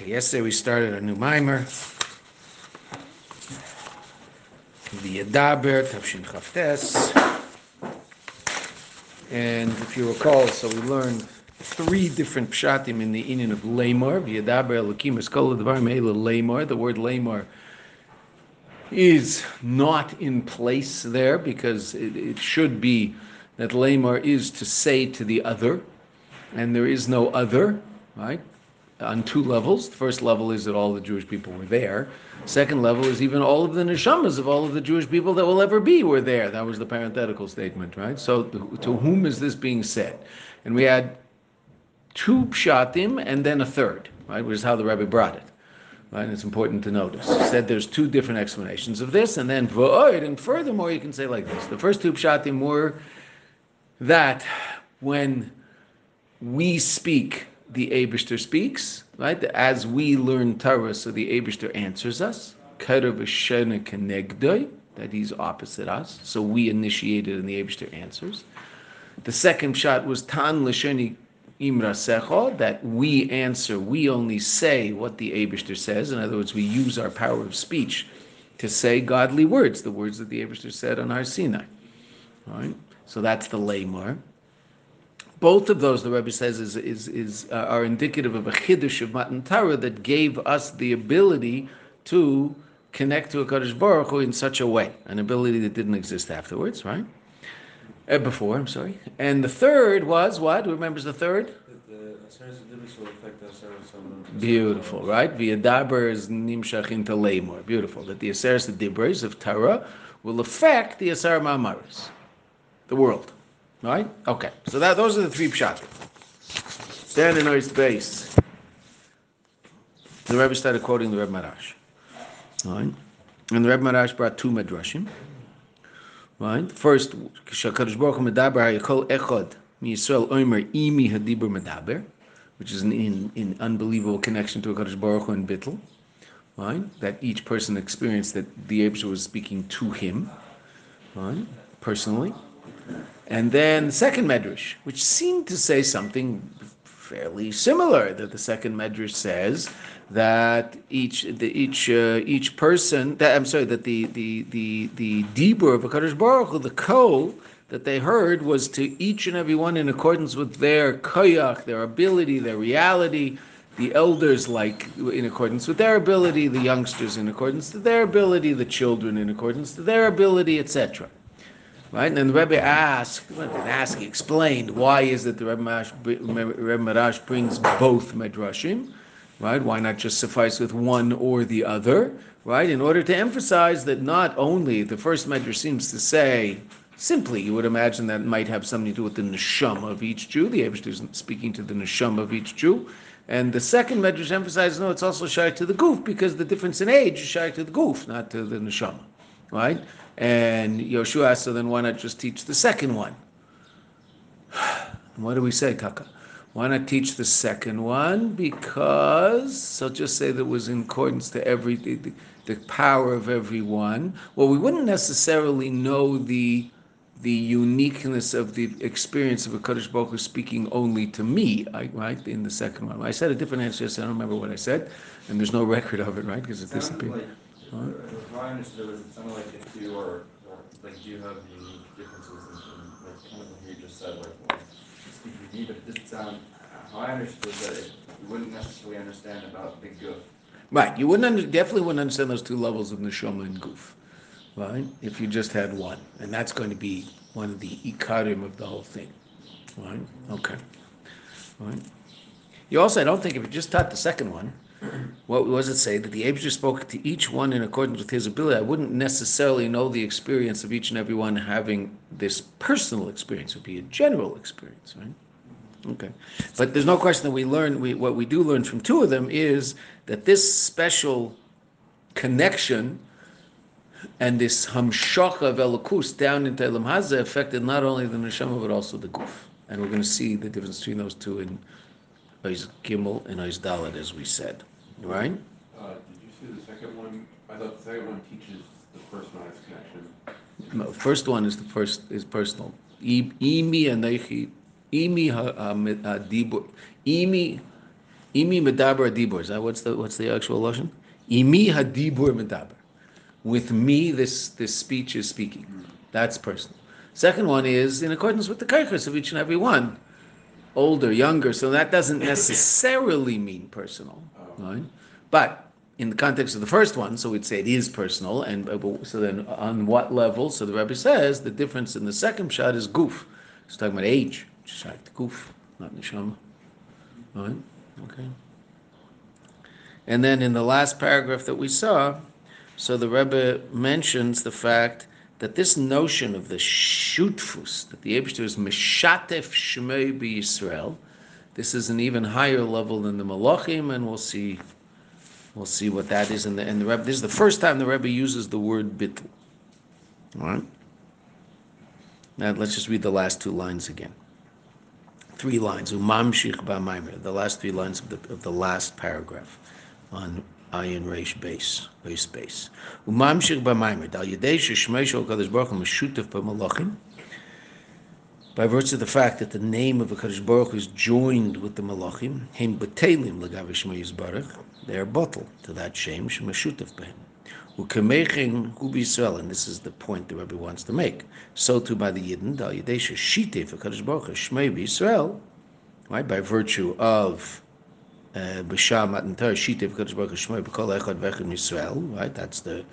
Okay, yesterday we started a new mimer. Vayidaber, Tavshin Chavtes. And if you recall, so we learned three different pshatim in the inyan of Lamar. Yadaber, Lakim, Eskola, Devar, Lamar. The word Lamar is not in place there because it, it should be that Lamar is to say to the other, and there is no other, right? On two levels. The first level is that all the Jewish people were there. Second level is even all of the neshamas of all of the Jewish people that will ever be were there. That was the parenthetical statement, right? So to whom is this being said? And we had two pshatim and then a third, right? Which is how the Rebbe brought it. Right? And it's important to notice. He said there's two different explanations of this, and then v'oid, and furthermore, you can say like this. The first two pshatim were that when we speak the Abishter speaks, right? As we learn Torah, so the Abishter answers us. That he's opposite us. So we initiated and the Abishter answers. The second shot was Tan Lasheni Imrasecho, that we answer, we only say what the Abishter says. In other words, we use our power of speech to say godly words, the words that the Abishter said on Har Sinai. Right? So that's the Lamar both of those, the Rebbe says, is, is, is, uh, are indicative of a chiddush of Matan Torah that gave us the ability to connect to a Kadosh Baruch Hu in such a way, an ability that didn't exist afterwards, right? Uh, before, I'm sorry. And the third was what? Who remembers the third? Beautiful, right? V'yadaber is nimshach into lemor. Beautiful. That the Aseres Dibres of Torah will affect the Asar Ma'amaris, the world. Right? Okay. So that those are the three pshat. Then in his base, the Rebbe started quoting the Rebbe Maharash. Right? And the Rebbe Maharash brought two medrashim. Right? First, Shakadosh Baruch medaber hayakol echad miyisrael omer imi hadibur medaber, which is an in, in unbelievable connection to a Kadosh Baruch Hu and Bittel. Right? That each person experienced that the Abishah was speaking to him. Right? Personally. And then the second medrash, which seemed to say something fairly similar, that the second medrash says that each the, each uh, each person that I'm sorry that the the the the dibur of Hakadosh Baruch Hu, the kol that they heard was to each and every one in accordance with their koyach, their ability, their reality. The elders like in accordance with their ability, the youngsters in accordance to their ability, the children in accordance to their ability, etc. Right? And then the Rebbe asked, well, didn't ask, he explained why is it the Rebbe Maharash, Rebbe brings both Medrashim, right? Why not just suffice with one or the other, right? In order to emphasize that not only the first Medrash seems to say, simply, you would imagine that might have something to do with the neshama of each Jew, the Abish is speaking to the neshama of each Jew, and the second Medrash emphasizes, no, it's also shy to the guf, because the difference in age is shy to the guf, not to the neshama, right? And Yoshua asked, so then why not just teach the second one? what do we say, Kaka? Why not teach the second one? Because, so just say that it was in accordance to every, the, the power of everyone. Well, we wouldn't necessarily know the the uniqueness of the experience of a Kadosh Baruch Hu speaking only to me, I, right, in the second one. I said a different answer, so I don't remember what I said, and there's no record of it, right, because it disappeared. Like Right. What I understood was it sounded like if you are, like, do you have unique differences in, in like, kind of what you just said, like, well, speak unique, but it didn't sound, um, how I understood that it, you wouldn't necessarily understand about the guf. Right, you wouldn't under, definitely wouldn't understand those two levels of neshama and guf, right? If you just had one, and that's going to be one of the ikarim of the whole thing, right? Okay, right. You also, I don't think if you just taught the second one, what does it say? That the Abishur spoke to each one in accordance with his ability. I wouldn't necessarily know the experience of each and every one having this personal experience. It would be a general experience, right? Okay. But there's no question that we learn, we, what we do learn from two of them is that this special connection and this hamshacha of elokus down into Elam Hazeh affected not only the neshama but also the guf. And we're going to see the difference between those two in Ois Gimel and Ois Dalet, as we said. Right? Uh, did you see the second one? I thought the second one teaches the personalized connection. No, first one is the first is personal. Imi anechi, imi hadibur, imi Imi medaber adibur. Is that what's the what's the actual lashon? Imi hadibur medaber. With me, this this speech is speaking. That's personal. Second one is in accordance with the kaichas of each and every one, older, younger. So that doesn't necessarily mean personal, right? But in the context of the first one, so we'd say it is personal, and uh, so then on what level? So the Rebbe says the difference in the second shot is guf. He's talking about age, shot guf, not neshama. Right? Okay. And then in the last paragraph that we saw, so the Rebbe mentions the fact that this notion of the shutfus, that the Abishter is Meshatef shmei Yisrael, this is an even higher level than the malachim, and we'll see, we'll see what that is. And the, and the Rebbe, this is the first time the Rebbe uses the word bittul. All right. Now let's just read the last two lines again. Three lines. Umamshich ba'maimer. The last three lines of the of the last paragraph on ayin reish base base base. Umamshich ba'maimer. Dal yedei sheshmei shel kadosh baruch hu meshutef b'malachim. By virtue of the fact that the name of the Kadosh Baruch Hu is joined with the Malachim, Hem Batelim Lagav Yisbarach, they are bottle to that shame, Shemashutef Behem. Ukemechin Hu B'Yisrael, and this is the point the Rebbe wants to make. So too by the Yidden, Dal Yedesha Shite for Kadosh Baruch Hu, Shmei B'Yisrael, right, by virtue of B'Sham Matan Torah, Shite for Kadosh Baruch Hu, B'Kol Echad V'Echad Yisrael, right, that's the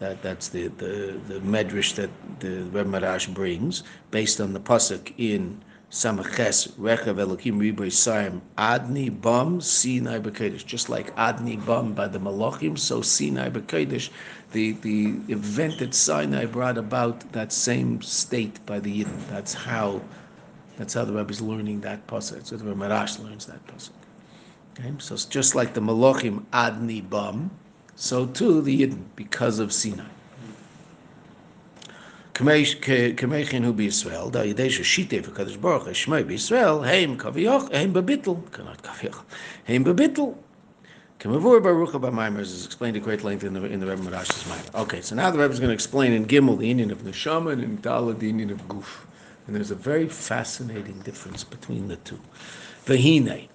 that, that's the, the, the medrash that the Reb Maharash brings, based on the pasuk in Samaches Rechav Elokim Riboy Saim Adni Bam Sinai B'Kodesh. Just like Adni Bam by the Malachim, so Sinai B'Kodesh, the the event at Sinai brought about that same state by the Yidden. That's how that's how the Rebbe is learning that pasuk. So the Reb Maharash learns that pasuk. Okay, so it's just like the Malachim Adni Bam so too the Yidden, because of Sinai. Kamechin hu b'Yisrael, da yidei sheshite v'kadosh baruch hashmei b'Yisrael, heim kaviyach, heim b'bittel, cannot kaviyach, heim b'bittel. Kamavur baruch b'maimers is explained at great length in the in the Rebbe Maimer. Okay, so now the Rebbe is going to explain in Gimel the inyan of Neshama and in Dalad the inyan of Guf, and there's a very fascinating difference between the two. V'hinei.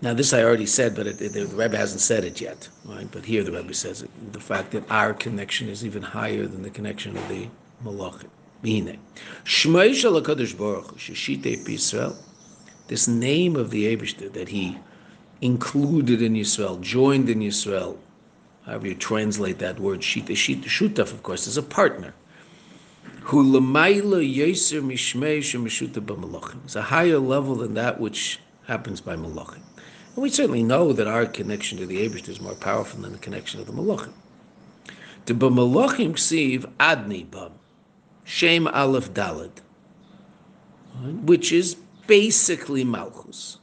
Now, this I already said, but it, it, the Rebbe hasn't said it yet, right? But here the Rebbe says it. The fact that our connection is even higher than the connection of the Malachim. This name of the Abishter that he included in Yisrael, joined in Yisrael, however you translate that word, Shita, Shita, Shutaf, of course, is a partner. B'malachim. It's a higher level than that which happens by malachim. And we certainly know that our connection to the Abish is more powerful than the connection of the Malachim. To b'malachim ksiv adni bam, shem aleph dalad, which is basically malchus,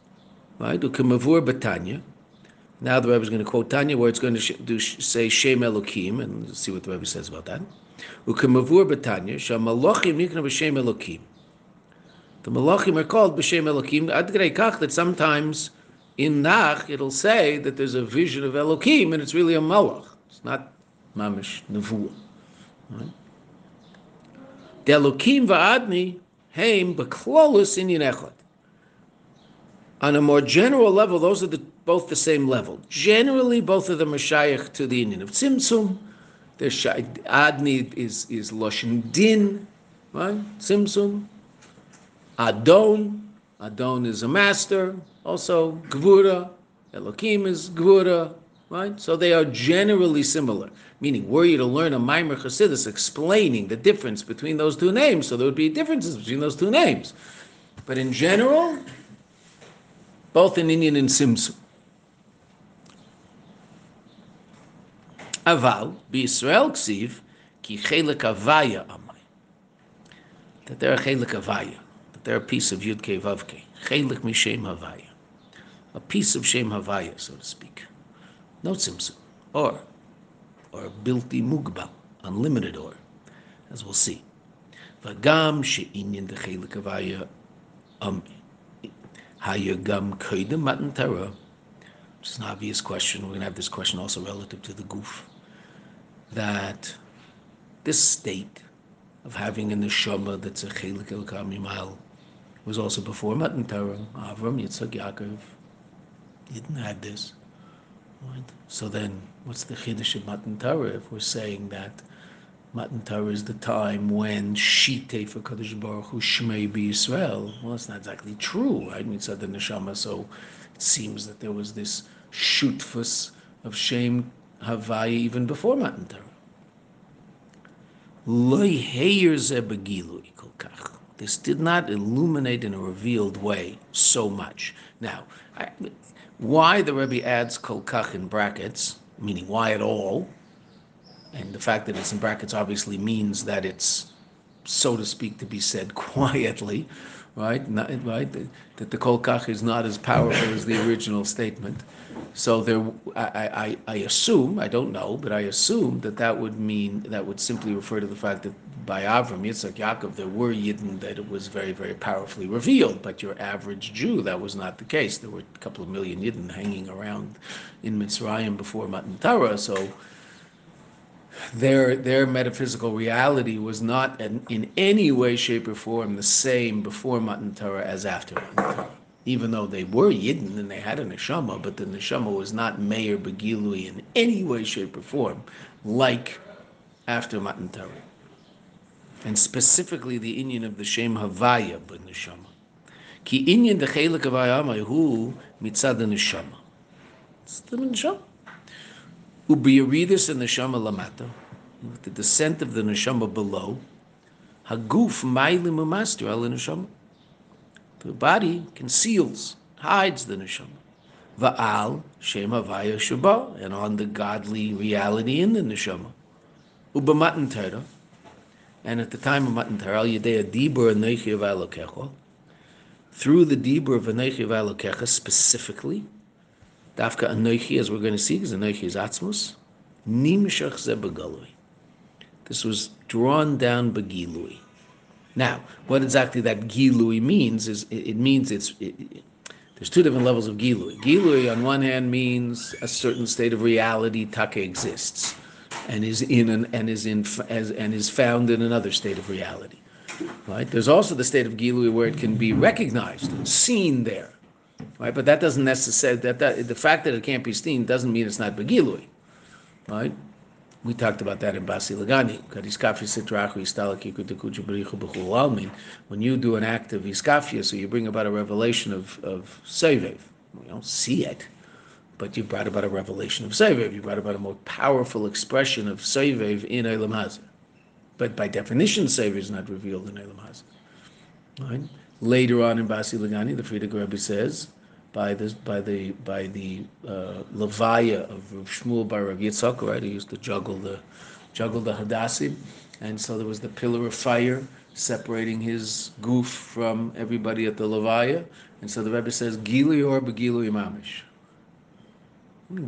right? Ukemavur batanya. Now the Rebbe is going to quote Tanya, where it's going to do, say Shem Elokim, and see what the Rebbe says about that. Ukemavur batanya, shem shamalachim nikna b'shem Elokim. The malachim are called b'shem Elokim. Ad kach that sometimes in Nach, it'll say that there's a vision of Elokim, and it's really a Malach. It's not Mamish Nevuah. Right? The Elokim va'adni heim b'klolus in echad. On a more general level, those are the, both the same level. Generally, both of them are shaykh to the Indian of Tzimtzum. Their Adni is, is Loshin Din, right? Tzimtzum. Adon. Adon is a master also Gvura, Elokim is Gvura, right? So they are generally similar. Meaning, were you to learn a Maimer Chassidus explaining the difference between those two names, so there would be differences between those two names. But in general, both in inyan and Tzimtzum. Aval, Israel ksiv, ki chelik avaya amai. That they're a chelik avaya, that they're a piece of Yud Kei. Chelik mishem havaya a piece of Shem Havaya, so to speak. No tzimtzum. Or, or bilti mugbal, unlimited or, as we'll see. Vagam she'inyan dechelik Havaya um, hayagam koidem matan Torah. It's an obvious question. We're going to have this question also relative to the guf. That this state of having a neshama that's a chelik el was also before Matan Torah, Avram, Yitzhak, Yaakov, Didn't have this. Right? So then, what's the chiddush of Matan Torah if we're saying that Matan Torah is the time when Shite for Kadosh Baruch Hu Shmei Israel? Well, it's not exactly true, right? Mitzad the neshama. So it seems that there was this shutfus of Shem Havaya even before Matan Torah. This did not illuminate in a revealed way so much. Now, I, why the Rebbe adds kol kach in brackets, meaning why at all, and the fact that it's in brackets obviously means that it's, so to speak, to be said quietly, right? Not, right? That the kol kach is not as powerful as the original statement. So there, I, I, I assume, I don't know, but I assume that that would mean, that would simply refer to the fact that by Avram, Yitzhak, Yaakov, there were Yidden that it was very, very powerfully revealed. But your average Jew, that was not the case. There were a couple of million Yidden hanging around in Mitzrayim before Matan Torah. So their their metaphysical reality was not in, any way, shape, or form the same before Matan Torah as after Matan Torah even though they were Yidden and they had a neshama, but the neshama was not Meir Begilui in any way, shape, or form, like after Matan Torah. And specifically the Inyan of the Shem Havaya but neshama. Ki Inyan the Chelik of Ayamai hu mitzad the neshama. It's the neshama. Ubiyaridis and neshama lamata, the descent of the neshama below, haguf mailim umaster al neshama. The body conceals, hides the neshama. Va'al shem havaya shaba, and on the godly reality in the neshama. Uba matan and at the time of matan Torah, al yedei dibur anoichi of alokecha, through the dibur of anoichi of alokecha specifically, dafka anoichi, as we're going to see, because anoichi is atzmus, nimshach ze. This was drawn down begilui. Now, what exactly that gilui means is it, means it's it, it, there's two different levels of gilui. Gilui on one hand means a certain state of reality taka exists, and is in an, and is in as and is found in another state of reality. Right? There's also the state of gilui where it can be recognized and seen there. Right? But that doesn't necessarily that, that the fact that it can't be seen doesn't mean it's not begilui. Right? We talked about that in Basi Lagani. When you do an act of iskafia, so you bring about a revelation of, of Sevev. We don't see it, but you brought about a revelation of Sevev. You brought about a more powerful expression of Sevev in Elam Hazah. But by definition, Sevev is not revealed in Elam Hazah. Right? Later on in Basi Lagani, the Frierdiker Rebbe says, by the by the by the uh, levaya of Rav Shmuel bar Rav Yitzchak, right? He used to juggle the juggle the hadassim, and so there was the pillar of fire separating his goof from everybody at the levaya, and so the Rebbe says Gili or Begilu Imamish.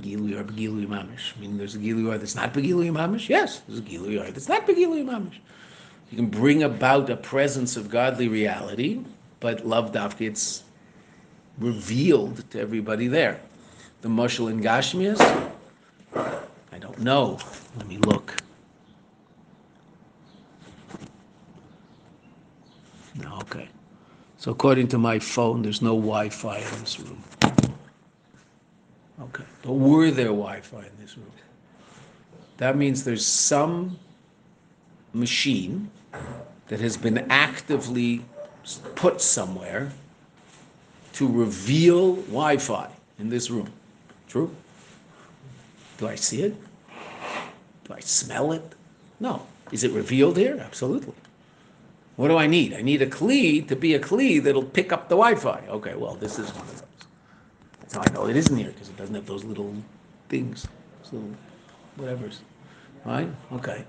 Gili or Begilu Imamish. I mean, there's a Gili or that's not Begilu Imamish. Yes, there's a Gili or that's not Begilu Imamish. You can bring about a presence of godly reality, but love dafka revealed to everybody there. The mushal in Gashmias, I don't know. Let me look. No, okay. So according to my phone, there's no Wi-Fi in this room. Okay, but were there Wi-Fi in this room? That means there's some machine that has been actively put somewhere to reveal Wi-Fi in this room. True? Do I see it? Do I smell it? No. Is it revealed here? Absolutely. What do I need? I need a kli to be a kli that'll pick up the Wi-Fi. Okay, well, this is one of those. That's how I know it isn't here because it doesn't have those little things, little whatever's. Right? Okay.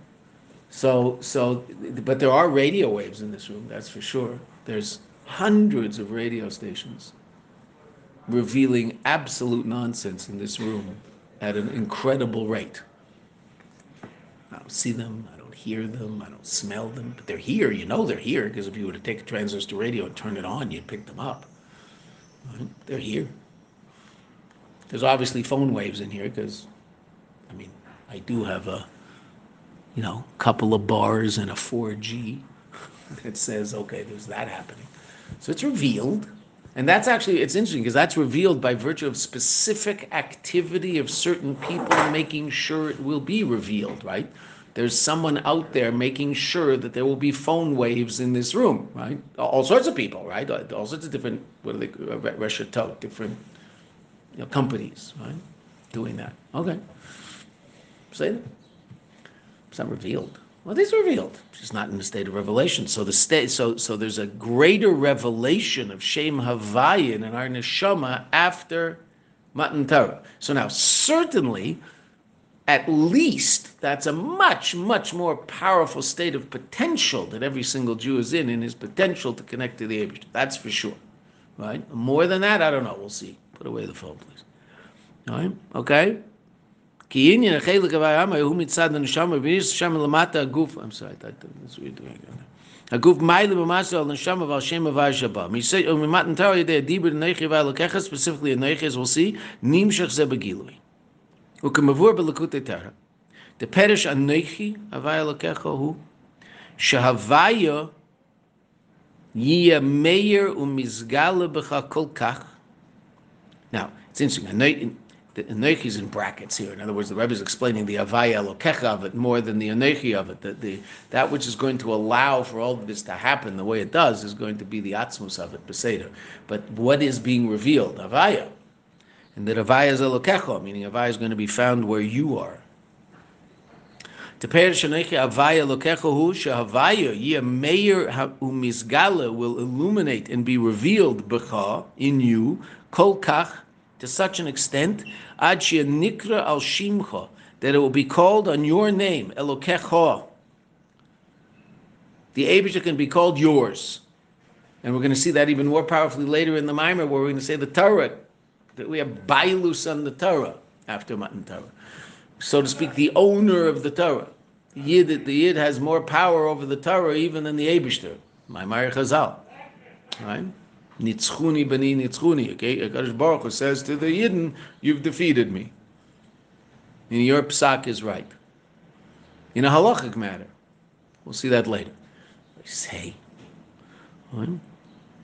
So, so, but there are radio waves in this room. That's for sure. There's hundreds of radio stations revealing absolute nonsense in this room at an incredible rate. I don't see them, I don't hear them, I don't smell them, but they're here. You know they're here because if you were to take a transistor radio and turn it on, you'd pick them up. They're here. There's obviously phone waves in here because, I mean, I do have a, you know, couple of bars and a 4G that says, okay, there's that happening. So it's revealed And that's actually, it's interesting because that's revealed by virtue of specific activity of certain people making sure it will be revealed, right? There's someone out there making sure that there will be phone waves in this room, right? All sorts of people, right? All sorts of different, what are they, uh, reshatot, different you know, companies, right? Doing that. Okay. Say that. It's not revealed. Well, it is revealed, just not in the state of revelation. So the state, so so there's a greater revelation of Shem Havayin in our neshama after Matan Torah. So now, certainly, at least that's a much much more powerful state of potential that every single Jew is in in his potential to connect to the Abish. That's for sure, right? More than that, I don't know. We'll see. Put away the phone, please. All right? Okay. כי עניין החלק הוויה הוא מצד הנשמה, ויש שם למטה הגוף, I'm sorry, that's what you're doing. הגוף מיילה במעשה על נשמה ועל שם הוויה שבא. וממתן תאו על ידי הדיבר נכי והלקחה, specifically הנכי, as we'll see, נמשך זה בגילוי. וכמבואר בלקוטי תרא, דפרש הנכי הוויה לקחה הוא, שהוויה יהיה מאיר ומסגלה בך כל כך. Now, it's interesting. the Anochi is in brackets here. In other words, the Rebbe is explaining the Avaya Elokecha of it more than the Anochi of it. The, the, that which is going to allow for all of this to happen the way it does is going to be the Atzmus of it, Beseder. But what is being revealed? Avaya. And that Avaya is Elokecha, meaning Avaya is going to be found where you are. Teper shenechi avaya lokecha shehavaya yia meir umisgala will illuminate and be revealed b'cha in you kol kach to such an extent, nikra al shimcha, that it will be called on your name, Elokecha. The Abisha can be called yours. And we're going to see that even more powerfully later in the Mimer, where we're going to say the Torah, that we have Bailus on the Torah after Matan Torah. So to speak, the owner of the Torah. The Yid, the Yid has more power over the Torah even than the Abishter. My Meir Chazal. Right? Nitzchuni bani nitzchuni. Okay, Hakadosh Baruch Hu says to the Yidden, "You've defeated me." And your psak is right. In a halachic matter, we'll see that later. I say.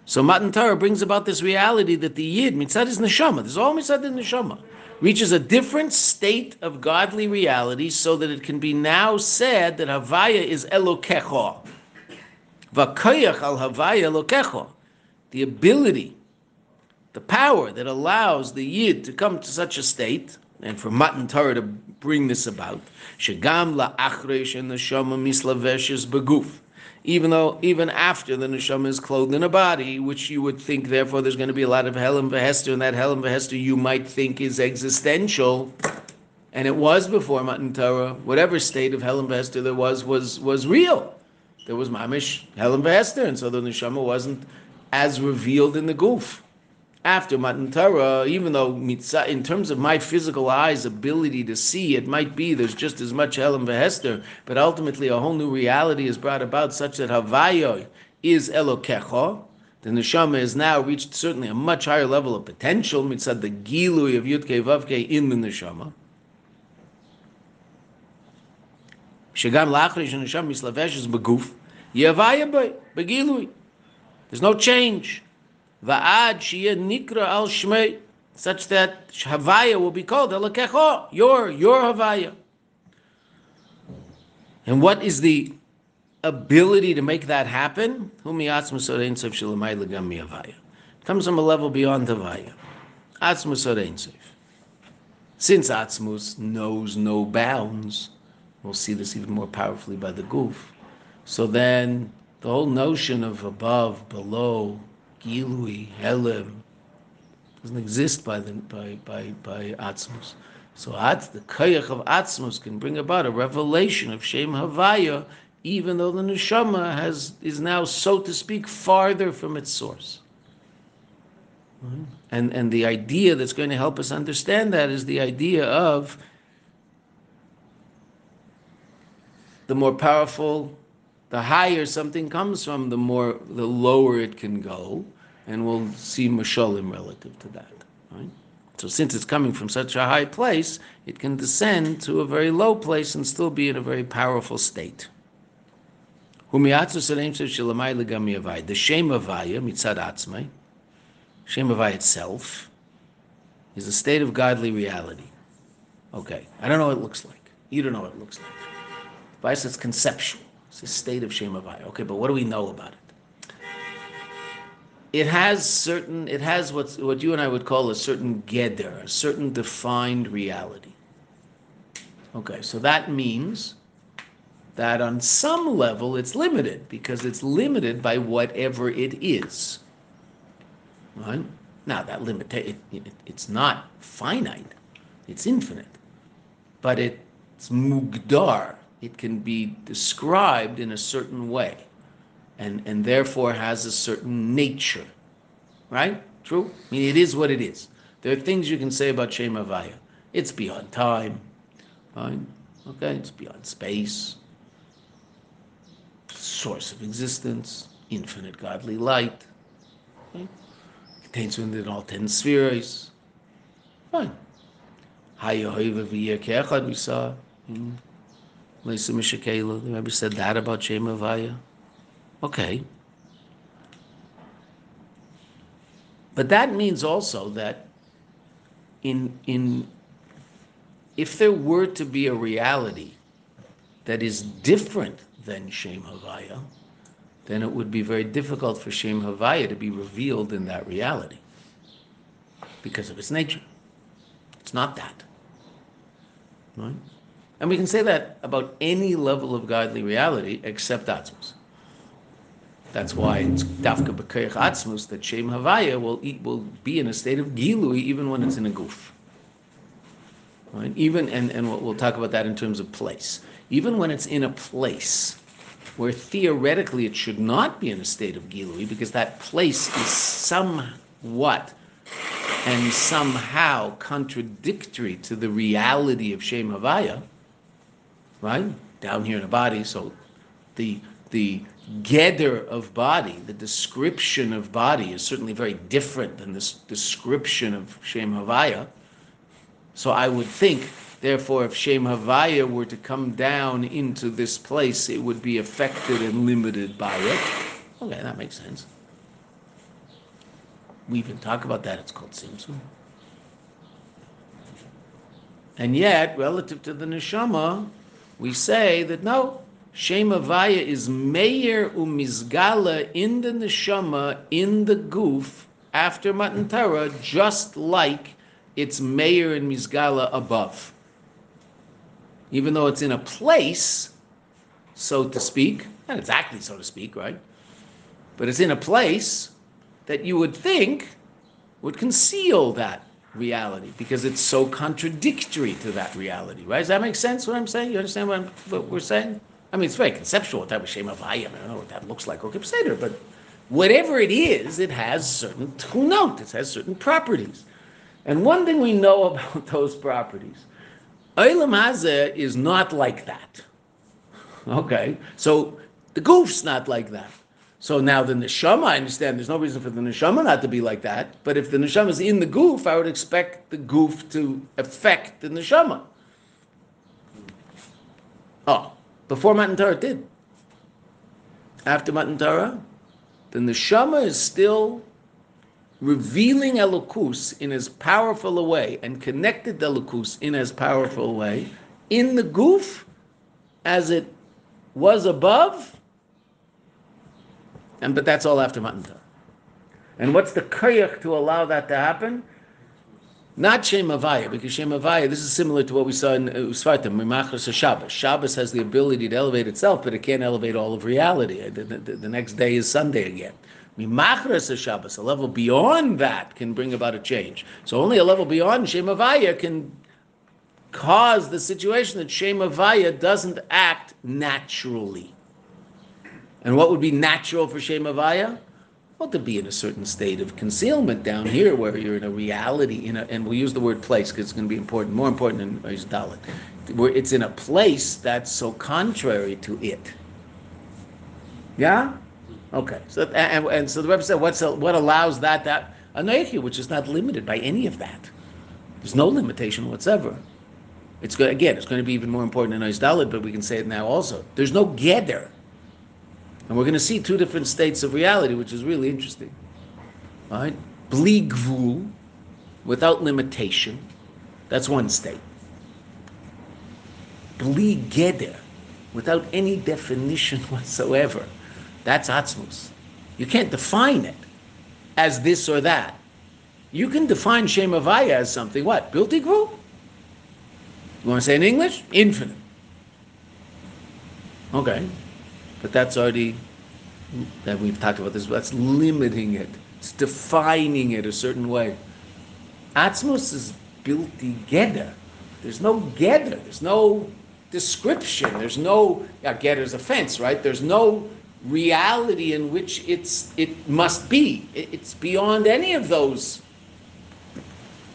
So Matan Torah brings about this reality that the Yid, mitzad is neshama, there's all mitzad is neshama, reaches a different state of godly reality so that it can be now said that Havaya is Elokecha. Vakoyach al Havaya Elokecha the ability, the power that allows the Yid to come to such a state, and for Matan Torah to bring this about, Shagam la'achresh and neshama mislaveshes beguf. Even though, even after the neshama is clothed in a body, which you would think, therefore, there's going to be a lot of Helem Vehester, and that Helem Vehester you might think is existential, and it was before Matan Torah. Whatever state of Helem Vehester there was, was was real. There was Mamish Helem Vehester, and so the neshama wasn't as revealed in the guf. After Matan Torah, even though mitzah, in terms of my physical eyes' ability to see, it might be there's just as much Elam Vehester, but ultimately a whole new reality is brought about such that Havayo is Elokecha. The neshama has now reached certainly a much higher level of potential mitzad the gilui of Yudke Vavke in the neshama. Shagam lachrish neshama mislavesh is beguf. Yavaya begilui. There's no change. Va'ad shiyeh nikra al shmei, such that Havaya will be called Elakecho, your, your Havaya. And what is the ability to make that happen? It comes from a level beyond Havaya. Atzmus Since Atzmus knows no bounds, we'll see this even more powerfully by the guf. So then the whole notion of above, below, gilui, helim, doesn't exist by the, by by by Atzmus. So at, the koyach of Atzmus can bring about a revelation of Shem Havaya, even though the neshama has is now, so to speak, farther from its source. And and the idea that's going to help us understand that is the idea of the more powerful the higher something comes from, the more the lower it can go, and we'll see mashalim relative to that. Right? So since it's coming from such a high place, it can descend to a very low place and still be in a very powerful state. The Shem Havaya mitzad atzmai, Shem Havaya itself is a state of godly reality. Okay, I don't know what it looks like. You don't know what it looks like. Vice says conceptual. It's a state of Shem Havaya. Okay, but what do we know about it? It has certain. It has what's what you and I would call a certain geder, a certain defined reality. Okay, so that means that on some level it's limited because it's limited by whatever it is. Right? Now that limit it, it, it's not finite, it's infinite, but it's mugdar. It can be described in a certain way, and and therefore has a certain nature. Right? True. I mean, it is what it is. There are things you can say about Shem Havaya. It's beyond time. Fine? Okay, it's beyond space source of existence, infinite godly light. Okay? Contains within all ten spheres. Fine. We saw. Mishakela, the Rebbe said that about Shem Havaya. Okay. But that means also that in in if there were to be a reality that is different than Shem Havaya, then it would be very difficult for Shem Havaya to be revealed in that reality because of its nature. It's not that. Right? And we can say that about any level of godly reality except Atzmus. That's why it's Dafka B'Koyach Atzmus that Shem Havaya will, eat, will be in a state of Gilui even when it's in a guf. Right? Even, and, and we'll, talk about that in terms of place even when it's in a place where theoretically it should not be in a state of Gilui, because that place is somewhat and somehow contradictory to the reality of Shem Havaya, right? Down here in the body, so the the geder of body, the description of body is certainly very different than this description of Shem Havaya. So I would think Therefore, if Shem Havaya were to come down into this place, it would be affected and limited by it. Okay, that makes sense. We even talk about that. It's called Tzimtzum. And yet, relative to the neshama, we say that no, Shem Havaya is Meir umizgala in the neshama, in the guf, after Matan Torah, just like it's Meir and Mizgala above even though it's in a place, so to speak, not exactly so to speak, right? But it's in a place that you would think would conceal that reality because it's so contradictory to that reality, right? Does that make sense? What I'm saying? You understand what, what we're saying? I mean, it's very conceptual. What type of shame of I am? I don't know what that looks like or Seder, but whatever it is, it has certain tunot. It has certain properties, and one thing we know about those properties Olam Hazeh is not like that. Okay, so the guf's not like that. So now the neshama, I understand there's no reason for the neshama not to be like that, but if the neshama is in the guf, I would expect the guf to affect the neshama. Oh, before Matan Torah did. After Matan Torah, the neshama is still revealing Elokus in as powerful a way and connected Elokus in as powerful a way in the guf as it was above, and but that's all after Matan Torah. And what's the koyach to allow that to happen? Not Shem Havaya, because Shem Havaya, this is similar to what we saw in uh, Svartim, Mimachras Shabbos. Shabbos has the ability to elevate itself, but it can't elevate all of reality. The, the, the next day is Sunday again. Mimachras Shabbos, a level beyond that can bring about a change. So only a level beyond Shem Havaya can cause the situation that Shem Havaya doesn't act naturally. And what would be natural for Shem Havaya? Well, to be in a certain state of concealment down here, where you're in a reality, in a, and we'll use the word place because it's going to be important, more important than Reish Dalit, where it's in a place that's so contrary to it. Yeah? Okay, so and, and so the Rebbe said, what's what allows that that anoichi, which is not limited by any of that. There's no limitation whatsoever. It's good again. It's going to be even more important in Ois Dalit, but we can say it now also. There's no geder, and we're going to see two different states of reality, which is really interesting. Right, Bli without limitation, that's one state. Bli geder, without any definition whatsoever, that's atzmus. You can't define it as this or that. You can define Shem Havaya as something, what? Bilti gvul? You want to say in English? Infinite. Okay. But that's already, that we've talked about this, that's limiting it. It's defining it a certain way. Atzmus is bilti geder. There's no geder. There's no description. There's no yeah, geder's a fence, right? There's no reality in which it's it must be. It- It's beyond any of those.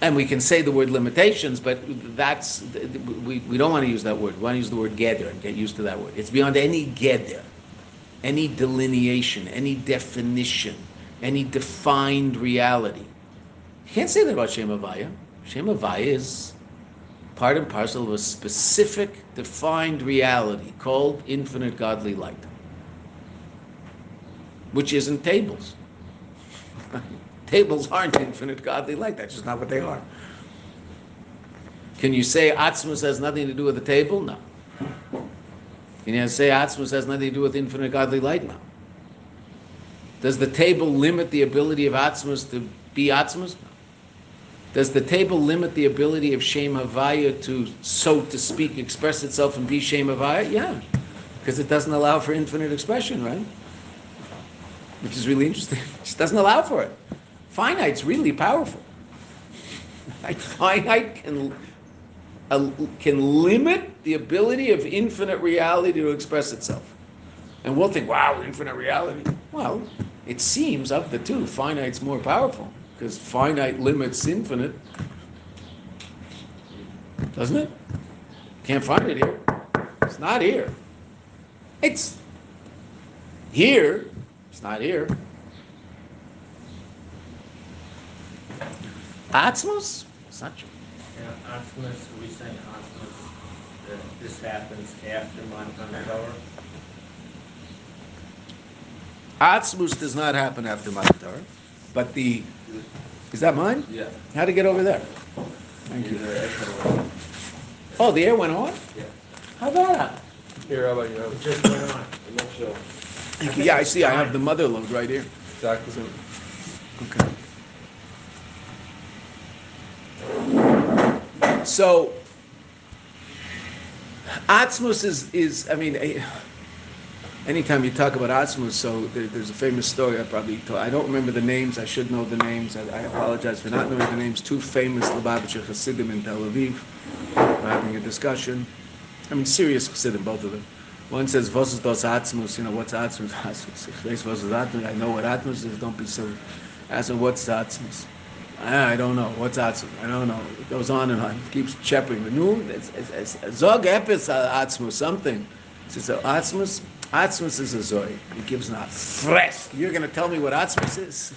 And we can say the word limitations, but that's we, we don't want to use that word. We want to use the word geder and get used to that word. It's beyond any geder, any delineation, any definition, any defined reality. You can't say that about Shem Havaya. Shem Havaya is part and parcel of a specific, defined reality called infinite godly light, which isn't tables. tables aren't infinite godly light. That's just not what they are. Can you say Atzmus has nothing to do with the table? No. You say Atzmus has nothing to do with infinite godly light? now. Does the table limit the ability of Atzmus to be Atzmus? Does the table limit the ability of Shem Havaya to, so to speak, express itself and be Shem Havaya? Yeah, because it doesn't allow for infinite expression, right? Which is really interesting. It just doesn't allow for it. Finite's really powerful. Finite can, can limit the ability of infinite reality to express itself. And we'll think, wow, infinite reality. Well, it seems of the two, finite's more powerful because finite limits infinite. Doesn't it? Can't find it here. It's not here. It's here. It's not here. Atzmus? It's not true. Yeah, Atzmus, we say Atzmus, that this happens after Matan Torah. Atzmus does not happen after Matan Torah, but the is that mine? Yeah. How to get over there? Thank you. Either echo Oh, the air went on. Yeah. How about that? Here, how about you? It just went on. I'm not sure. Yeah, I see. I have the mother load right here. Exactly. Okay. So, Atzmus is, is I mean, anytime you talk about Atzmus, so there, there's a famous story I probably told. I don't remember the names. I should know the names. I, I apologize for not knowing the names. Two famous Lubavitcher Hasidim in Tel Aviv having a discussion. I mean, serious Hasidim, both of them. One says, "Vos is das Atzmus?" You know, what's Atzmus? Atzmus. I know what Atzmus is. Don't be silly. I said, "What's Atzmus?" I don't know. What's Atzmus? I don't know. It goes on and on. It keeps it's, it's, Zog Epis Atzmus, something. He says, Atzmus, Atzmus is a Zoy. It gives not fresh. You're going to tell me what Atzmus is?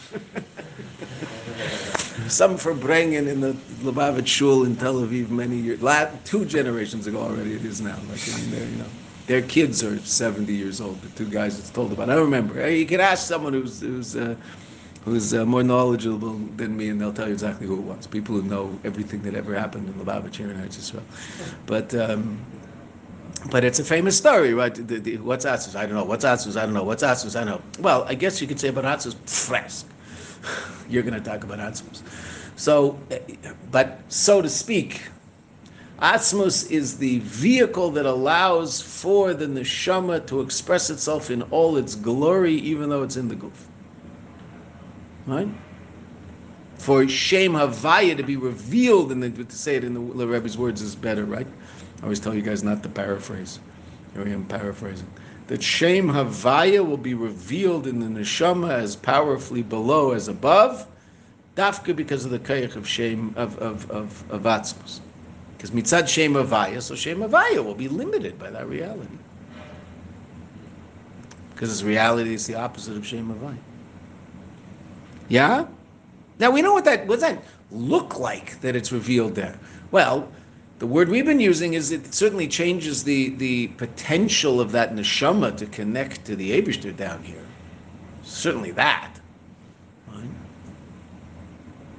Some for bringing in the Lubavitch Shul in Tel Aviv many years, two generations ago already. It is now. Like they're, you know, their kids are 70 years old. The two guys it's told about. I remember. You could ask someone who's who's uh, who's uh, more knowledgeable than me, and they'll tell you exactly who it was. People who know everything that ever happened in here in Eretz Yisrael. But. Um, but it's a famous story, right? The, the, what's Atzus? I don't know. What's Atzus? I don't know. What's Atzus? I don't know. Well, I guess you could say about Atzus, fresk. You're going to talk about Atzus. So, eh, but so to speak, Atzmus is the vehicle that allows for the neshama to express itself in all its glory, even though it's in the guf. Right? For Shem Havaya to be revealed, and to say it in the, the Rebbe's words is better, right? I always tell you guys not to paraphrase. Here I am paraphrasing. That Shem Havaya will be revealed in the neshama as powerfully below as above, dafka because of the kayach of shame of of of, of Atzmos. Because mitzad Shem Havaya, so Shem Havaya will be limited by that reality. Because its reality is the opposite of Shem Havaya. Yeah? Now we know what that what that look like that it's revealed there. Well, the word we've been using is it certainly changes the, the potential of that neshama to connect to the Abishter down here. Certainly that. Right?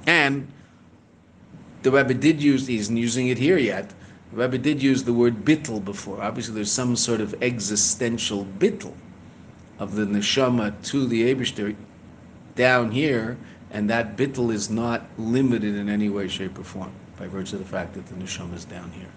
And the Rebbe did use, he isn't using it here yet, the Rebbe did use the word bittel before. Obviously, there's some sort of existential bittel of the neshama to the Abishter down here, and that bittel is not limited in any way, shape, or form by virtue of the fact that the nisham is down here.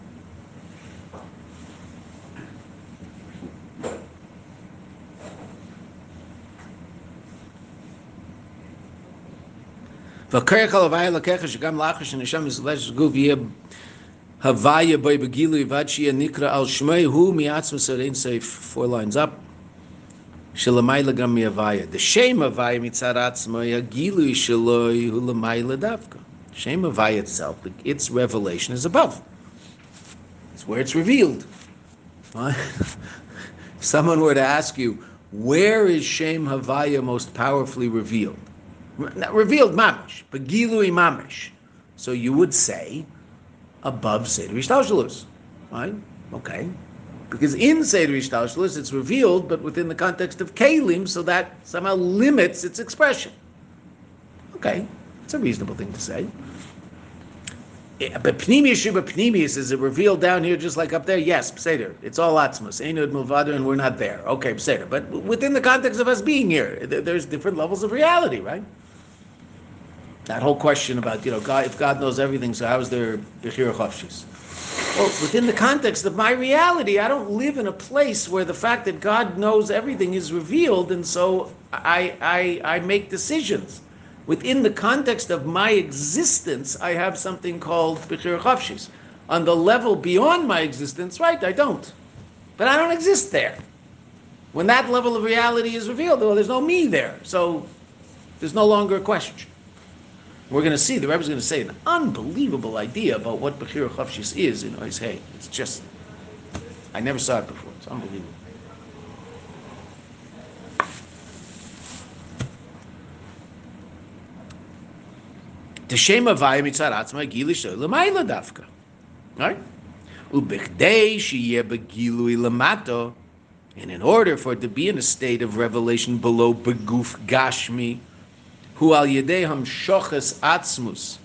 שלמיילה גם מהוויה. דשם הוויה מצד עצמו, הגילוי שלו הוא למיילה Shem Havaya itself, its revelation is above. It's where it's revealed. if someone were to ask you, where is Shem Havaya most powerfully revealed? Not revealed mamish, but gilui mamish. So you would say, above Seder Ishtashalus. Right? Okay. Because in Seder Ishtalshalus it's revealed, but within the context of Kalim, so that somehow limits its expression. Okay, it's a reasonable thing to say. Eh, But Pnimius Shuba Pnimius, is it revealed down here just like up there? Yes, Seder. It's all Atzmus. Einud Mulvada, and we're not there. Okay, Seder. But within the context of us being here, there's different levels of reality, right? That whole question about, you know, God, if God knows everything, so how is there Bechir Chavshis? Well, within the context of my reality, I don't live in a place where the fact that God knows everything is revealed, and so I, I, I make decisions. Within the context of my existence, I have something called Bechir Chavshis. On the level beyond my existence, right, I don't. But I don't exist there. When that level of reality is revealed, well, there's no me there. So there's no longer a question. We're going to see, the Rebbe's going to say an unbelievable idea about what Bechir Chavshis is in Ois Hey. It's just, I never saw it before. It's unbelievable. The Shem Havaya mitzad atzma gili shel l'mayla dafka. Right? Ubechdei sheyeh begilui lamato. And in order for it to be in a state of revelation below beguf gashmi, hu al yedei hamshoches atzmus,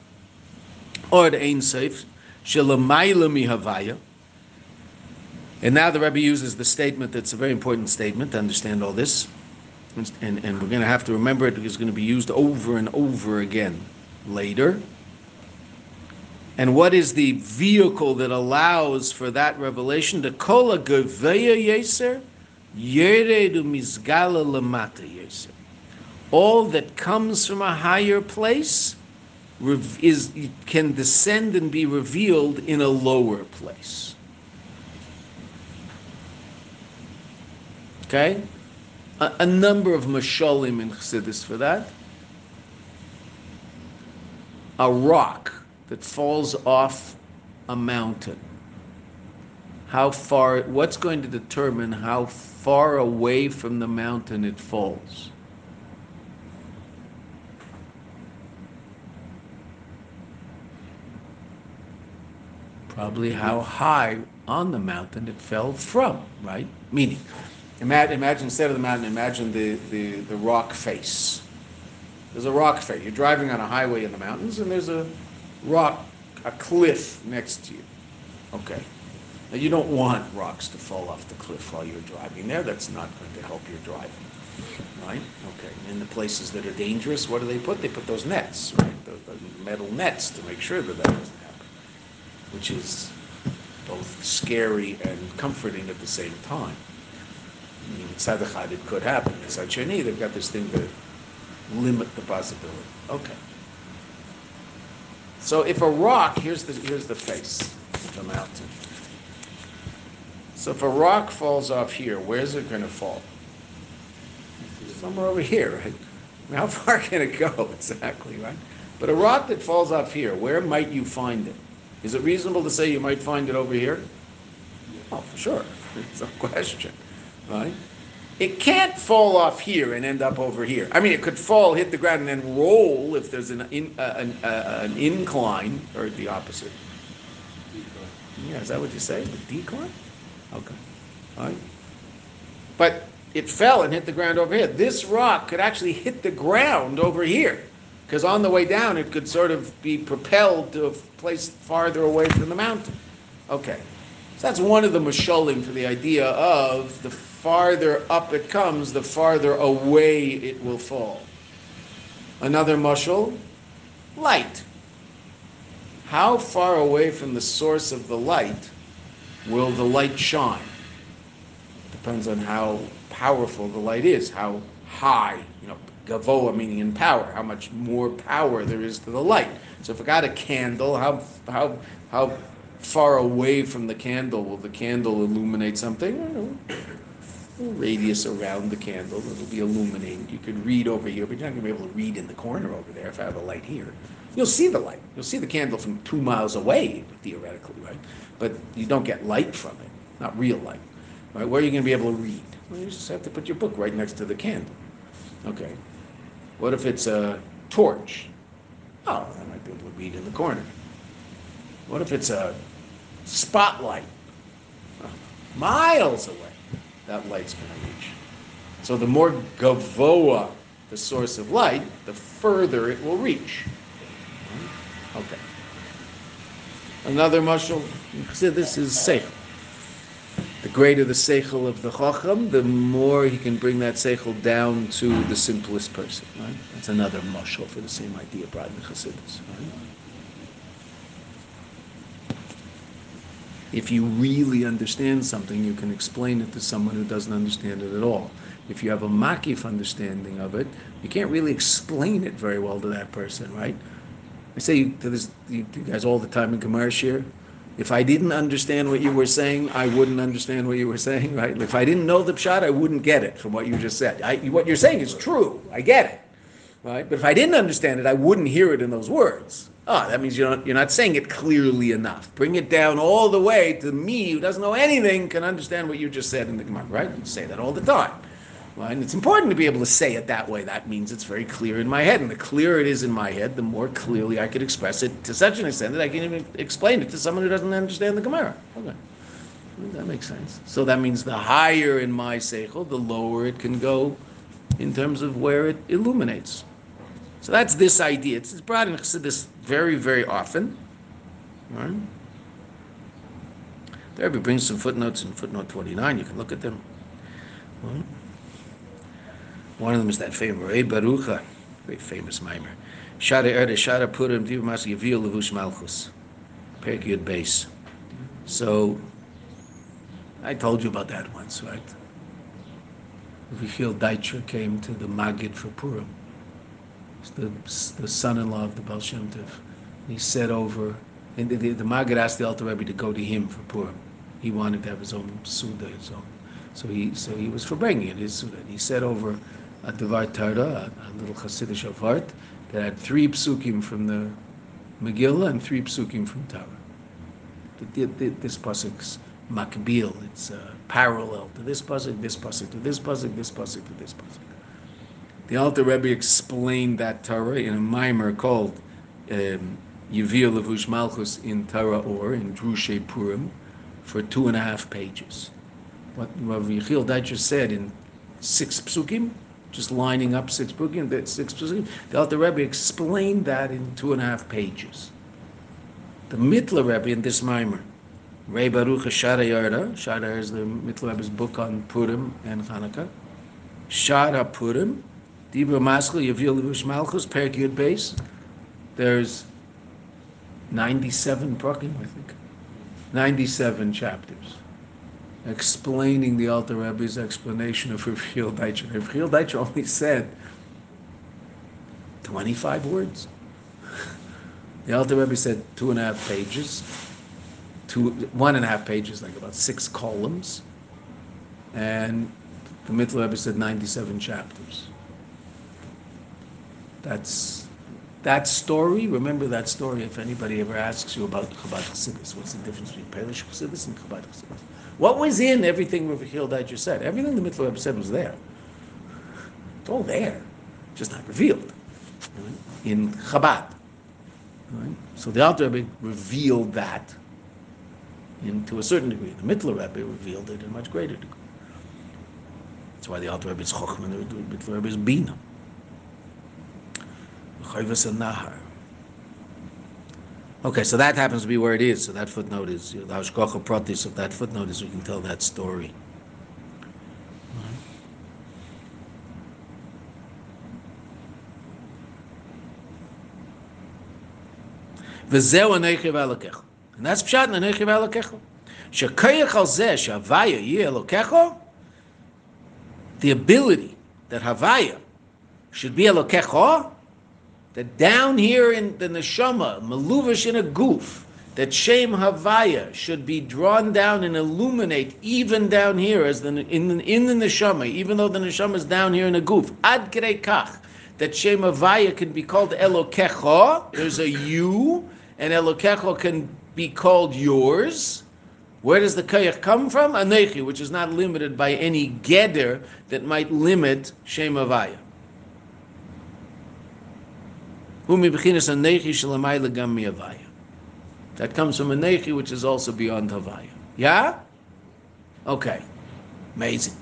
or the ein seif, shelamayla mihavaya. And now the Rebbe uses the statement that's a very important statement to understand all this. And, and, and we're going to have to remember it because it's going to be used over and over again later. And what is the vehicle that allows for that revelation? The kola geveya yeser, yeredu mizgala lamata yeser. All that comes from a higher place is can descend and be revealed in a lower place. Okay, a, a number of mashalim in Chassidus for that. A rock that falls off a mountain. How far? What's going to determine how far away from the mountain it falls? Probably how high on the mountain it fell from, right? Meaning, imagine, instead of the mountain, imagine the, the, the rock face. There's a rock face. You're driving on a highway in the mountains, and there's a rock, a cliff next to you. Okay. Now, you don't want rocks to fall off the cliff while you're driving there. That's not going to help your driving. Right? Okay. In the places that are dangerous, what do they put? They put those nets, right? Those metal nets to make sure that that doesn't which is both scary and comforting at the same time. I mean, Tzad Echad, it could happen. Tzad Sheni, they've got this thing to limit the possibility. Okay. So if a rock, here's the, here's the face of the mountain. So if a rock falls off here, where's it going to fall? Somewhere over here, right? How far can it go exactly, right? But a rock that falls off here, where might you find it? Is it reasonable to say you might find it over here? Oh, for sure. It's no question, right? It can't fall off here and end up over here. I mean, it could fall, hit the ground, and then roll if there's an, in, uh, an, uh, an incline, or the opposite. Yeah, is that what you say? A decline? Okay. All right. But it fell and hit the ground over here. This rock could actually hit the ground over here. Because on the way down, it could sort of be propelled to a place farther away from the mountain. Okay. So that's one of the mashalim for the idea of the farther up it comes, the farther away it will fall. Another mushal, light. How far away from the source of the light will the light shine? Depends on how powerful the light is, how high, you know, gavoa meaning in power, how much more power there is to the light. So if I got a candle, how how how far away from the candle will the candle illuminate something? Radius around the candle, it'll be illuminated. You could read over here, but you're not gonna be able to read in the corner over there if I have a light here. You'll see the light. You'll see the candle from two miles away, theoretically, right? But you don't get light from it, not real light. Right? Where are you going to be able to read? Well, you just have to put your book right next to the candle. Okay. What if it's a torch? Oh, I might be able to read in the corner. What if it's a spotlight? Miles away, that light's going to reach. So the more gavoa the source of light, the further it will reach. Okay. Another mushal. See, this is seichel. The greater the seichel of the chacham, the more he can bring that seichel down to the simplest person. Right? That's another mushal for the same idea brought in Chassidus. Right? If you really understand something, you can explain it to someone who doesn't understand it at all. If you have a makif understanding of it, you can't really explain it very well to that person, right? I say to this you guys all the time in Gemara Shir, if I didn't understand what you were saying, I wouldn't understand what you were saying, right? If I didn't know the pshat, I wouldn't get it from what you just said. I, what you're saying is true. I get it, right? But if I didn't understand it, I wouldn't hear it in those words. Ah, that means you're not, you're not saying it clearly enough. Bring it down all the way to me, who doesn't know anything, can understand what you just said in the Gemara, right? You say that all the time. And it's important to be able to say it that way. That means it's very clear in my head. And the clearer it is in my head, the more clearly I could express it to such an extent that I can even explain it to someone who doesn't understand the Gemara. Okay. That makes sense. So that means the higher in my seichel, the lower it can go in terms of where it illuminates. So that's this idea. It's, brought in this very, very often. Right? The Rebbe brings some footnotes in footnote 29. You can look at them. One of them is that famous Rei Barucha, very famous mimer. Shara Erde, Shara Purim, Div Mas Yavil Levush Malchus. Perik Yud Beis. So, I told you about that once, right? Vichil Deitcher came to the Magid for Purim. It's the, the son-in-law of the Baal Shem Tov. He said over, and the, the, the Magid asked the Alter Rebbe to go to him for Purim. He wanted to have his own Suda, his own. So he, so he was for bringing it, his Suda. He said over a Devar Torah, a, little Hasidic of art, that had three psukim from the Megillah and three psukim from Torah. This pasuk's makbil, it's uh, parallel to this pasuk, this pasuk to this pasuk, this pasuk to this pasuk. The Alter Rebbe explained that Torah in a mimer called um, Yevir Levush Malchus in Torah Ohr in Drushe Purim for two and a half pages. What Rav Yechiel Deitcher said in six psukim, just lining up six psukim, six psukim, the Alter Rebbe explained that in two and a half pages. The Mitler Rebbe in this mimer, Rei Baruch Shara Yarda, Shara is the Mitler Rebbe's book on Purim and Hanukkah. Shara Purim, Dibra Maskell, Yavil Levush Malchus, Perik Yud Beis. There's 97 prakim, I think. 97 chapters explaining the Alter Rebbe's explanation of Rav Chiel Deitcher. Rav Deitcher only said 25 words. The Alter Rebbe said two and a half pages, two, one and a half pages, like about six columns, and the Mittler Rebbe said 97 chapters. That's that story. Remember that story. If anybody ever asks you about Chabad Chassidus, what's the difference between Polish Chassidus and Chabad Chassidus? What was in everything Rav Yechiel just said? Everything the Mitzvah said was there. It's all there, just not revealed in Chabad. Right? So the Alter Rebbe revealed that in, to a certain degree. The Mittler Rebbe revealed it in a much greater degree. That's why the Alter Rebbe is Chochmah and the Mittler Rebbe is Bina. Chayvus Nahar. Okay, so that happens to be where it is. So that footnote is the you know, Hashgacha Pratis of that footnote is we can tell that story. וזהו הנכי והלקחו. נס פשט לנכי והלקחו. שכיח על זה שהוויה יהיה אלוקחו, the ability that Havaya should be Elokecho that down here in the neshama, maluvish in a guf, that Shem Havaya should be drawn down and illuminate even down here as the in in the neshama, even though the neshama is down here in a guf. Ad kach, that Shem Havaya can be called Elokecha. There's a you, and Elokecha can be called yours. Where does the kayach come from? Anechi, which is not limited by any geder that might limit Shem Havaya. That comes from anechi, which is also beyond Havaya. Yeah? Okay. Amazing.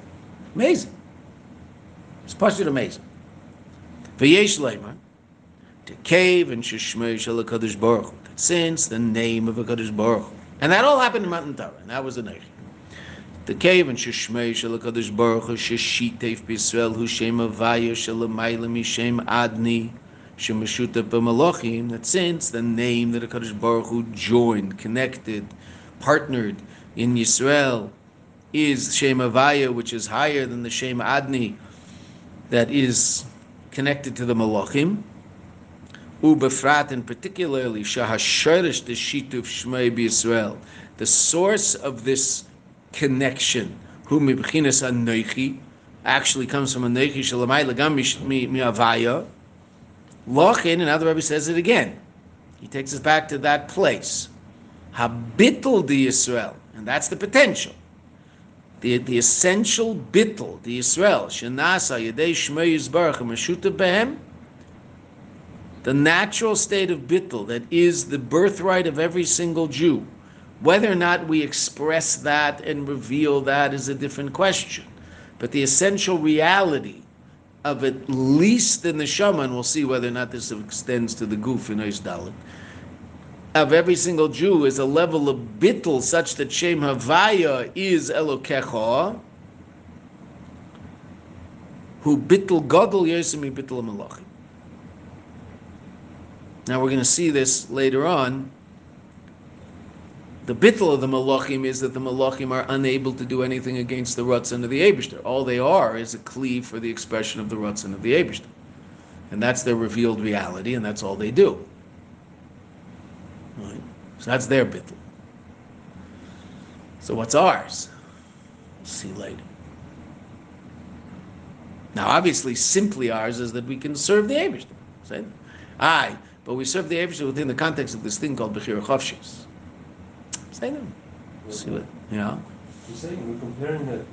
Amazing. It's pashut amazing. V'yesh leimar, to cave and shishmei shel HaKadosh Baruch. Since the name of HaKadosh Baruch and that all happened in Mount Torah, and that was the Neichi. The cave and Shishmei Shel HaKadosh Baruch Hu Sheshitev B'Yisrael Hu Shem Havaya Shel Amayla Mishem Adni Shemashuta B'Malachim that since the name that HaKadosh Baruch Hu joined, connected, partnered in Yisrael is Shem Havaya, which is higher than the Shem Adni that is connected to the Malachim, Ubefrat, and particularly Shahasharish the Shituf Shmei B'Yisrael, the source of this connection, who Mibchinas actually comes from Anoichi Shalamai Lagam Mi'avaya. Lochin, the Rebbe says it again. He takes us back to that place. Habitl the Yisrael, and that's the potential. The, the essential bittel, the Yisrael, Shanasa Yedei Shmei Yisbarach Mashuta Behem, the natural state of bittul that is the birthright of every single Jew. Whether or not we express that and reveal that is a different question. But the essential reality of at least the neshama, and we'll see whether or not this extends to the goof in Dalit, of every single Jew is a level of bittul such that Shem Havaya is Elokecha, who bittul gadol yosemi bittul malachim. Now we're going to see this later on. The bittul of the malachim is that the malachim are unable to do anything against the rutzin of the Abishter. All they are is a cleave for the expression of the rutzin of the Abishter. And that's their revealed reality, and that's all they do. Right? So that's their bittul. So what's ours? We'll see later. Now, obviously, simply ours is that we can serve the Abishter. Say, aye, but we serve the Abishter within the context of this thing called Bechir Chavshis. Say them. See what, yeah. You're saying we're comparing it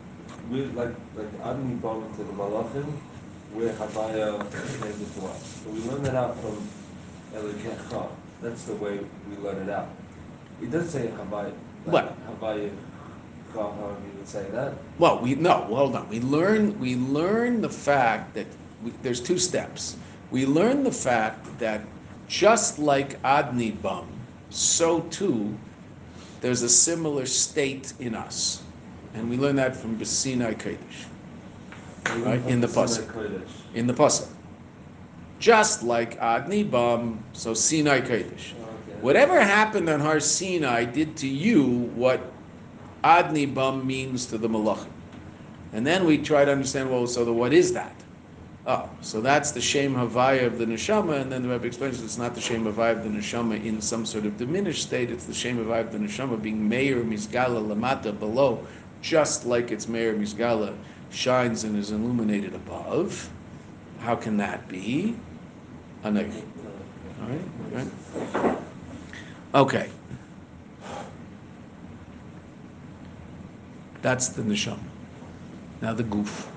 with like like Adam Yibam to the Malachim, where Havaya came to us. So we learn that out from Elokecha. That's the way we learn it out. It does say Havaya. Like What? Havaya, you would say that. Well, we no. Well, done. We learn. We learn the fact that we, there's two steps. We learn the fact that just like Adni Bum, so too there's a similar state in us, and we learn that from Sinai Kodesh, right in the pasuk. In the pasuk, just like Adni Bum, so Sinai Kodesh. Whatever happened on Har Sinai did to you what Adni Bum means to the Malachim. And then we try to understand, well, so the, what is that? Oh, so that's the Shem Havaya of the Neshama, and then the Rebbe explains it's not the Shem Havaya of the Neshama in some sort of diminished state, it's the Shem Havaya of the Neshama being Meir Mizgala Lamata below, just like its Meir Mizgala shines and is illuminated above. How can that be? Anegi. All right? All right? Okay. That's the neshama. Now the guf.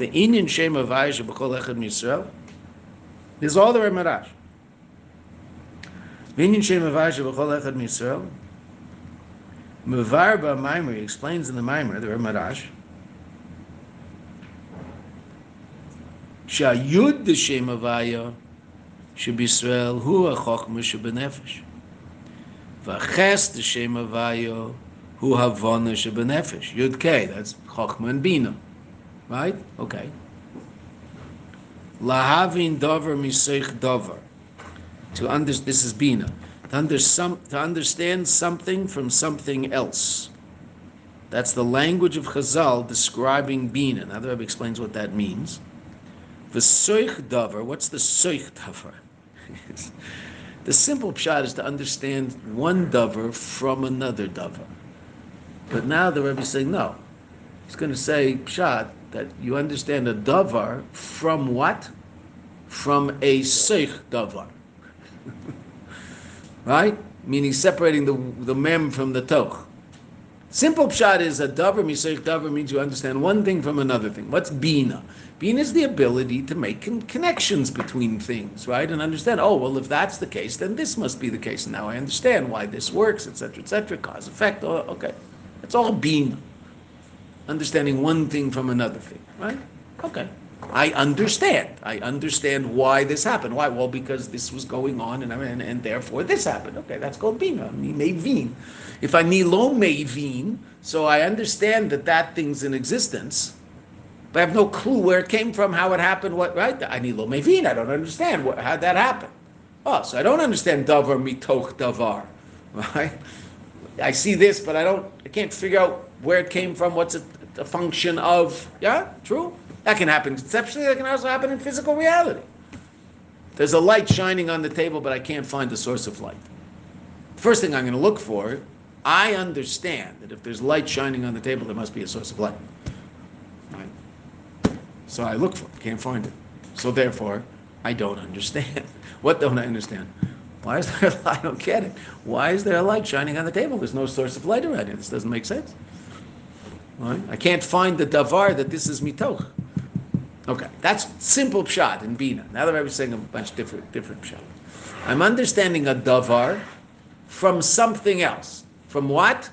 the Inyan Shem of Aisha B'Kol Echad Yisrael is all the Ramarash. The Inyan Shem of Aisha B'Kol Echad Yisrael Mavar Ba'Maimri explains in the Maimer the Ramarash, Shayud the Shem of Aisha Shebisrael Hu HaChochma Shebenefesh V'Ches the Shem of Aisha Hu Havona Shebenefesh Yud K, that's Chochma and Bina. Right? Okay. Lahavin dover misech dover. To under, this is bina. To, under some, to understand something from something else. That's the language of Chazal describing bina. Now the Rebbe explains what that means. The soich davar, what's the soich davar? the simple pshat is to understand one davar from another davar. But now the Rebbe is saying no. He's going to say pshat that you understand a davar from what? From a seich davar. right? Meaning separating the, the mem from the toch. Simple pshat is a davar miseich davar means you understand one thing from another thing. What's bina? Bina is the ability to make con- connections between things, right? And understand, oh, well, if that's the case, then this must be the case. And now I understand why this works, etc., etc., cause, effect. Oh, okay. It's all bina. Understanding one thing from another thing, right? Okay. I understand. I understand why this happened. Why? Well, because this was going on, and and, and therefore this happened. Okay, that's called bina. Mevin. If I nilo mevin, so I understand that that thing's in existence, but I have no clue where it came from, how it happened, what right? I nilo mevin. I don't understand what, how that happened. Oh, so I don't understand davar mitoch davar, right? I see this, but I don't. I can't figure out where it came from. What's it a function of? Yeah, true. That can happen conceptually. That can also happen in physical reality. There's a light shining on the table, but I can't find the source of light. First thing I'm going to look for, I understand that if there's light shining on the table, there must be a source of light. Right? So I look for it, can't find it. So therefore, I don't understand. What don't I understand? Why is there? light? I don't get it. Why is there a light shining on the table? There's no source of light around here. This doesn't make sense. Right? I can't find the davar that this is mitoch. Okay, that's simple pshat in Bina. Now that I was saying a bunch of different different pshat. I'm understanding a davar from something else. From what?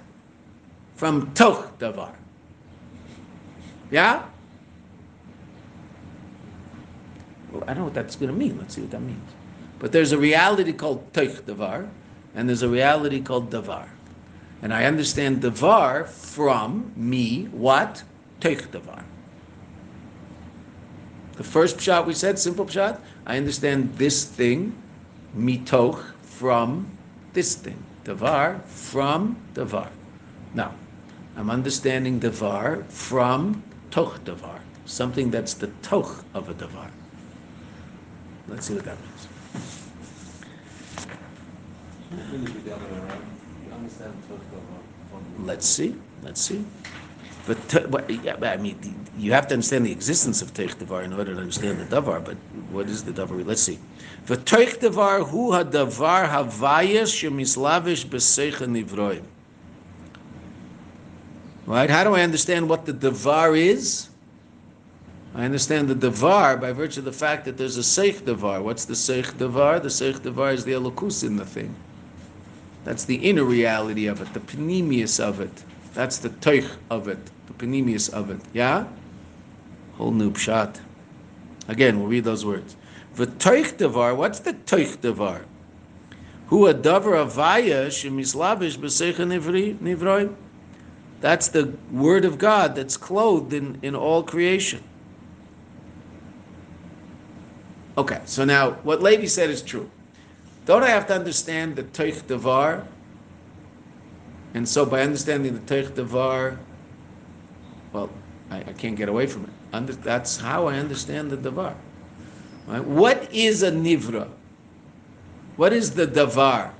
From toch davar. Yeah? Well, I don't know what that's going to mean. Let's see what that means. But there's a reality called toch davar, and there's a reality called davar. And I understand davar from me, what? Toch davar. The first pshat we said, simple pshat, I understand this thing, mitoch, from this thing. Davar, from davar. Now, I'm understanding davar from toch davar, something that's the toch of a davar. Let's see what that means. Let's see. Let's see. But, te- but yeah, but I mean, you have to understand the existence of Teich Devar in order to understand the Davar. But what is the Davar? Let's see. The Teich Devar hu hadavar havayas shemislavish b'seicha nivroim. Right? How do I understand what the Devar is? I understand the Devar by virtue of the fact that there's a Seich Devar. What's the Seich Devar? The Seich Devar is the Elokus in the thing. That's the inner reality of it, the panemius of it. That's the teich of it, the panemius of it. Yeah? Whole new pshat. Again, we'll read those words. The teich devar, what's the teich devar? Who a davar avaya shemislavish b'seicha nivroim. That's the word of God that's clothed in, in all creation. Okay, so now what Levi said is true. Don't I have to understand the teich devar? And so by understanding the teich devar, well, I, I can't get away from it. Under, that's how I understand the davar. Right? What is a nivra? What is the davar?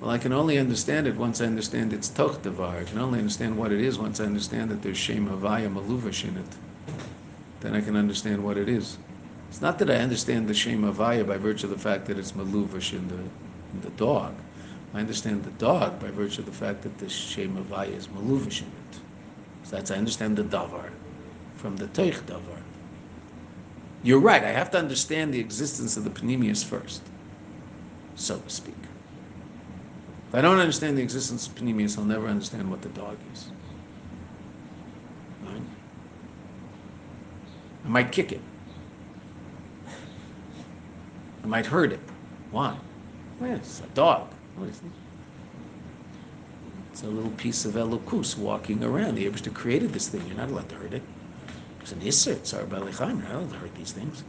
Well, I can only understand it once I understand its toch davar. I can only understand what it is once I understand that there's shem havaya maluvish in it. Then I can understand what it is. It's not that I understand the shem havaya by virtue of the fact that it's maluvish in the, in the dog. I understand the dog by virtue of the fact that the shem havaya is maluvish in it. So that's I understand the davar from the teich davar. You're right. I have to understand the existence of the panemius first, so to speak. If I don't understand the existence of Panemius, I'll never understand what the dog is. Right? I might kick it. I might hurt it. Why? Well, it's a dog. It's a little piece of Elokus walking around. The Abishta created this thing. You're not allowed to hurt it. It's an Isser. It's our Balichaim. You're not allowed to hurt these things.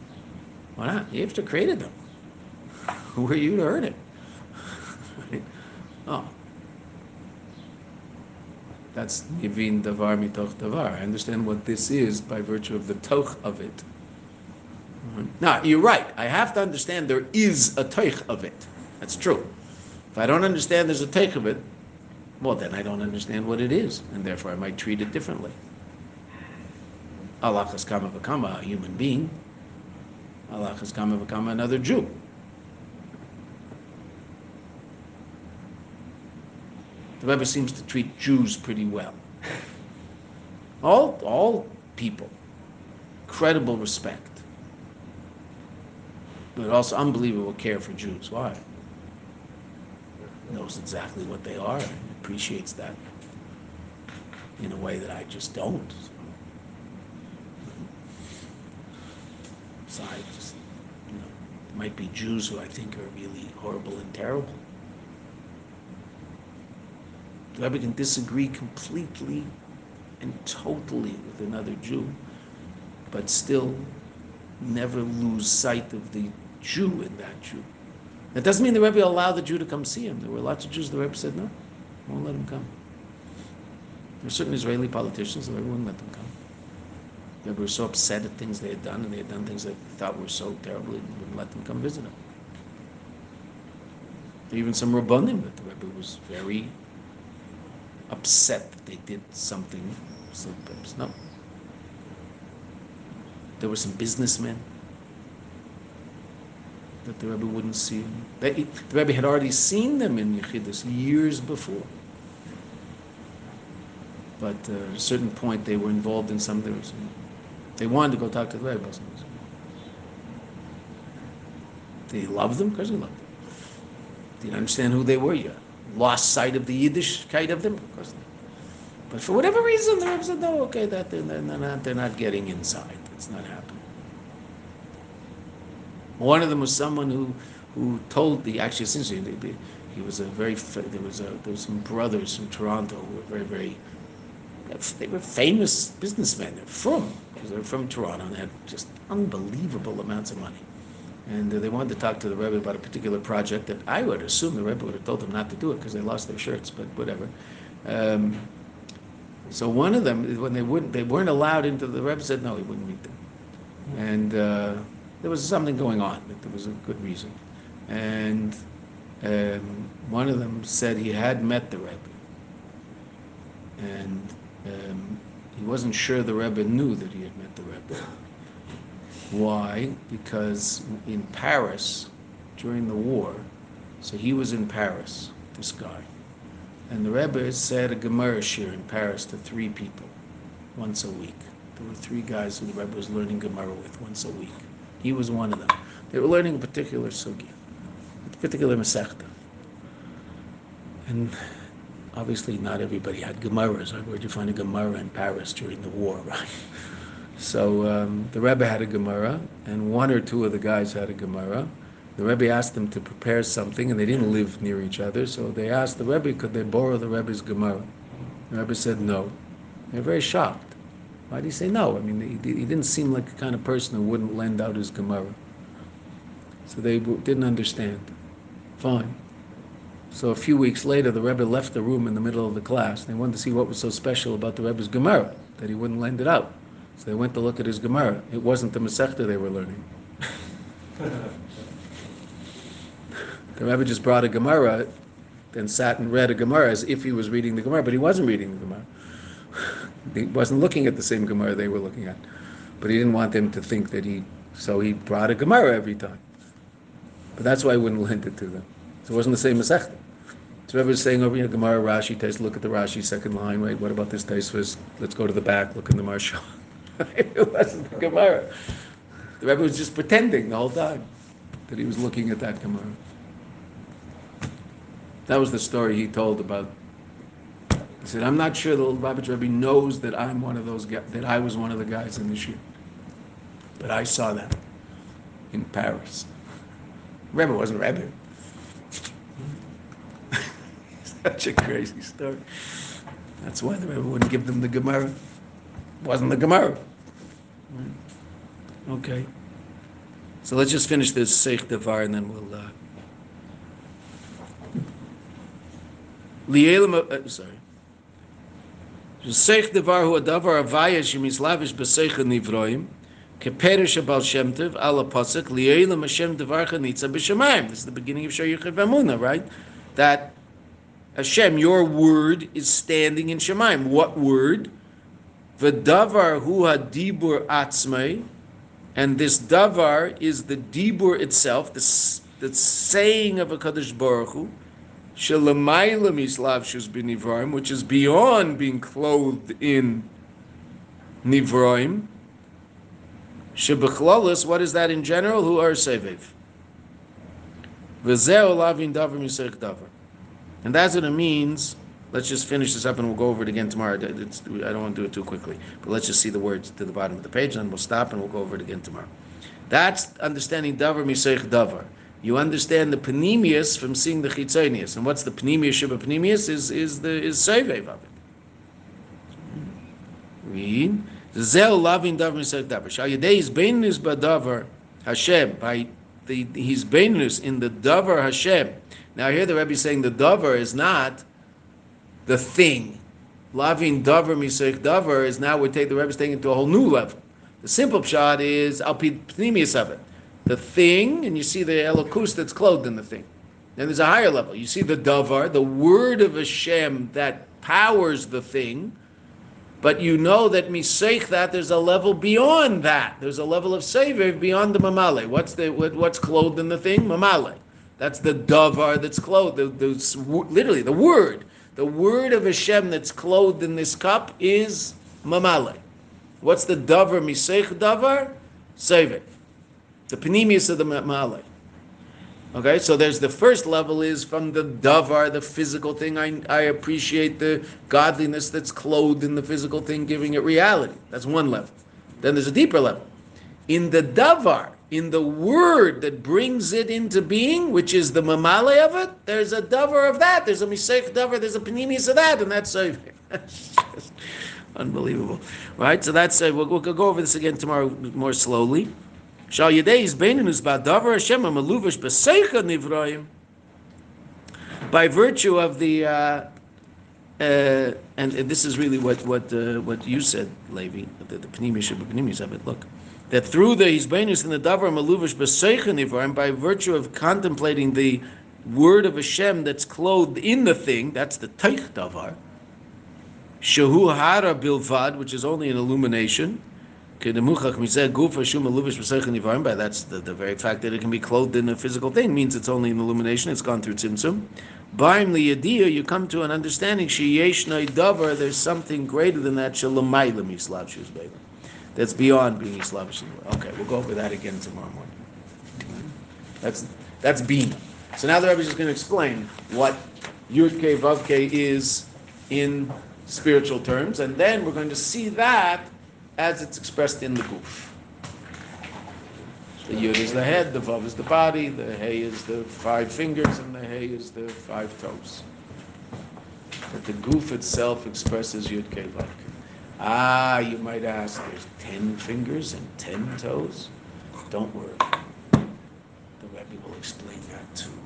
Why not? The Abishta created them. Who are you to hurt it? Oh. That's Yivin Davar Mitoch Davar. I understand what this is by virtue of the Toch of it. Now, you're right. I have to understand there is a Toch of it. That's true. If I don't understand there's a Toch of it, well, then I don't understand what it is, and therefore I might treat it differently. Al achas kama v'kama, a human being. Al achas kama v'kama, another Jew. The Rebbe seems to treat Jews pretty well. All, all people, credible respect, but also unbelievable care for Jews. Why? Knows exactly what they are and appreciates that in a way that I just don't. So I just, you know, might be Jews who I think are really horrible and terrible. Rebbe can disagree completely and totally with another Jew, but still never lose sight of the Jew in that Jew. That doesn't mean the Rebbe allowed the Jew to come see him. There were lots of Jews the Rebbe said, no, won't let him come. There were certain Israeli politicians the Rebbe wouldn't let them come. They were so upset at things they had done, and they had done things that they thought were so terrible, he wouldn't let them come visit him. Even some Rabbanim that the Rebbe was very upset that they did something. So no. There were some businessmen that the Rebbe wouldn't see. They, the Rebbe had already seen them in Yechidus years before. But uh, at a certain point, they were involved in some. They wanted to go talk to the Rebbe. Did he love them? Because he loved them. Did you understand who they were? You lost sight of the Yiddishkeit of them? Of course not. But for whatever reason, the Rebbe said, no, okay, that they're, not, they're not getting inside. It's not happening. One of them was someone who, who told the, actually, essentially, he was a very, there was, a, there was some brothers from Toronto who were very, very, they were famous businessmen. They're from, because they're from Toronto and they had just unbelievable amounts of money. And uh, they wanted to talk to the Rebbe about a particular project that I would assume the Rebbe would have told them not to do it because they lost their shirts, but whatever. Um, so one of them, when they wouldn't, they weren't allowed into the Rebbe said no, he wouldn't meet them, and uh, there was something going on. But there was a good reason, and um, one of them said he had met the Rebbe, and um, he wasn't sure the Rebbe knew that he had met the Rebbe. Why? Because in Paris during the war, so he was in Paris, this guy, and the Rebbe said a Gemara shir in Paris to three people once a week. There were three guys who the Rebbe was learning Gemara with once a week. He was one of them. They were learning a particular sugi, a particular Masechta. And obviously not everybody had Gemaras. Where'd you find a Gemara in Paris during the war, right? So um, the Rebbe had a Gemara, and one or two of the guys had a Gemara. The Rebbe asked them to prepare something, and they didn't live near each other, so they asked the Rebbe, could they borrow the Rebbe's Gemara? The Rebbe said no. They're very shocked. Why did he say no? I mean, he, he didn't seem like the kind of person who wouldn't lend out his Gemara. So they didn't understand. Fine. So a few weeks later, the Rebbe left the room in the middle of the class. They wanted to see what was so special about the Rebbe's Gemara, that he wouldn't lend it out. So they went to look at his Gemara. It wasn't the Masechta they were learning. the Rebbe just brought a Gemara, then sat and read a Gemara as if he was reading the Gemara, but he wasn't reading the Gemara. He wasn't looking at the same Gemara they were looking at. But he didn't want them to think that he, so he brought a Gemara every time. But that's why he wouldn't lend it to them. So it wasn't the same Masechta. So was saying over know, Gemara, Rashi, test, look at the Rashi, second line, wait, what about this Taisvus? Let's go to the back, look in the Maharsha. it wasn't the Gemara. The Rebbe was just pretending the whole time that he was looking at that Gemara. That was the story he told about. Said, "I'm not sure the Lubavitch Rebbe knows that I'm one of those guys, that I was one of the guys in the shir, but I saw that in Paris. Rebbe wasn't Rebbe. Such a crazy story. That's why the Rebbe wouldn't give them the Gemara. wasn't the Gemara. Okay. So let's just finish this Seich Devar and then we'll. Uh, Lielam, uh, sorry. Seich Devar hu adavar avaya shemislavish b'seicha nivroim keperish abal shem tev ala pasuk lielam Hashem devarcha nitza b'shemayim. This is the beginning of Shor Yichud V'Amuna, right? That Hashem, your word is standing in Shemaim. What word? V'davar hu hadibur atzmei, and this davar is the dibur itself, the, the saying of a Kadosh Baruch Hu, which is beyond being clothed in. Shebechlalis, what is that in general? Who are davar. And that's what it means. Let's just finish this up and we'll go over it again tomorrow. It's, I don't want to do it too quickly, but let's just see the words to the bottom of the page and we'll stop and we'll go over it again tomorrow. That's understanding davar misech davar. You understand the panemius from seeing the chitzonius. And what's the panemius shiba panemius is, is the is sevev of it. Zel lavin davar misech davar. Shayadei is beinus badavar Hashem. By the, his beinus in the davar Hashem. Now here the Rebbe is saying the davar is not the thing. Lavin davar misech davar is now we take the Rebbe is taking it to a whole new level. The simple pshat is al pnimius of it. The thing, and you see the elokus that's clothed in the thing. Then there's a higher level. You see the davar, the word of Hashem that powers the thing, but you know that misech that there's a level beyond that. There's a level of sovev beyond the mamale. What's the what, what's clothed in the thing? Mamale. That's the davar that's clothed. The, the, literally, the word. The word of Hashem that's clothed in this cup is mamale. What's the davar misech davar? Sovev. The panemius of the mamale. Okay, so there's the first level is from the davar, the physical thing. I, I appreciate the godliness that's clothed in the physical thing, giving it reality. That's one level. Then there's a deeper level. In the davar, in the word that brings it into being, which is the mamale of it, there's a davar of that. There's a misek davar, there's a panemius of that, and that's unbelievable. Right? So that's, uh, we'll, we'll go over this again tomorrow more slowly. Shal Badavar Hashem Nivraim. By virtue of the, uh, uh, and, and this is really what what uh, what you said, Levi, the, the Pnimius Pnimius of it. Look, that through the Hisbeinus and the Davar Maluvish B'Seicha Nivraim, by virtue of contemplating the word of Hashem that's clothed in the thing, that's the Teich Davar. Shehu Hara Bilvad, which is only an illumination. By that's the, the very fact that it can be clothed in a physical thing means it's only an illumination. It's gone through tzimtzum. Baim liyadiyah, you come to an understanding. Sheyeshnai davar, there's something greater than that. Shalamayla mislav shus That's beyond being islav Okay, we'll go over that again tomorrow morning. That's that's bina. So now the Rebbe is just going to explain what Yud Ke is in spiritual terms, and then we're going to see that as it's expressed in the guf. The yud is the head, the vav is the body, the hey is the five fingers, and the hey is the five toes. But the guf itself expresses yud ke vav. Ah, you might ask, there's ten fingers and ten toes? Don't worry. The Rebbe will explain that too.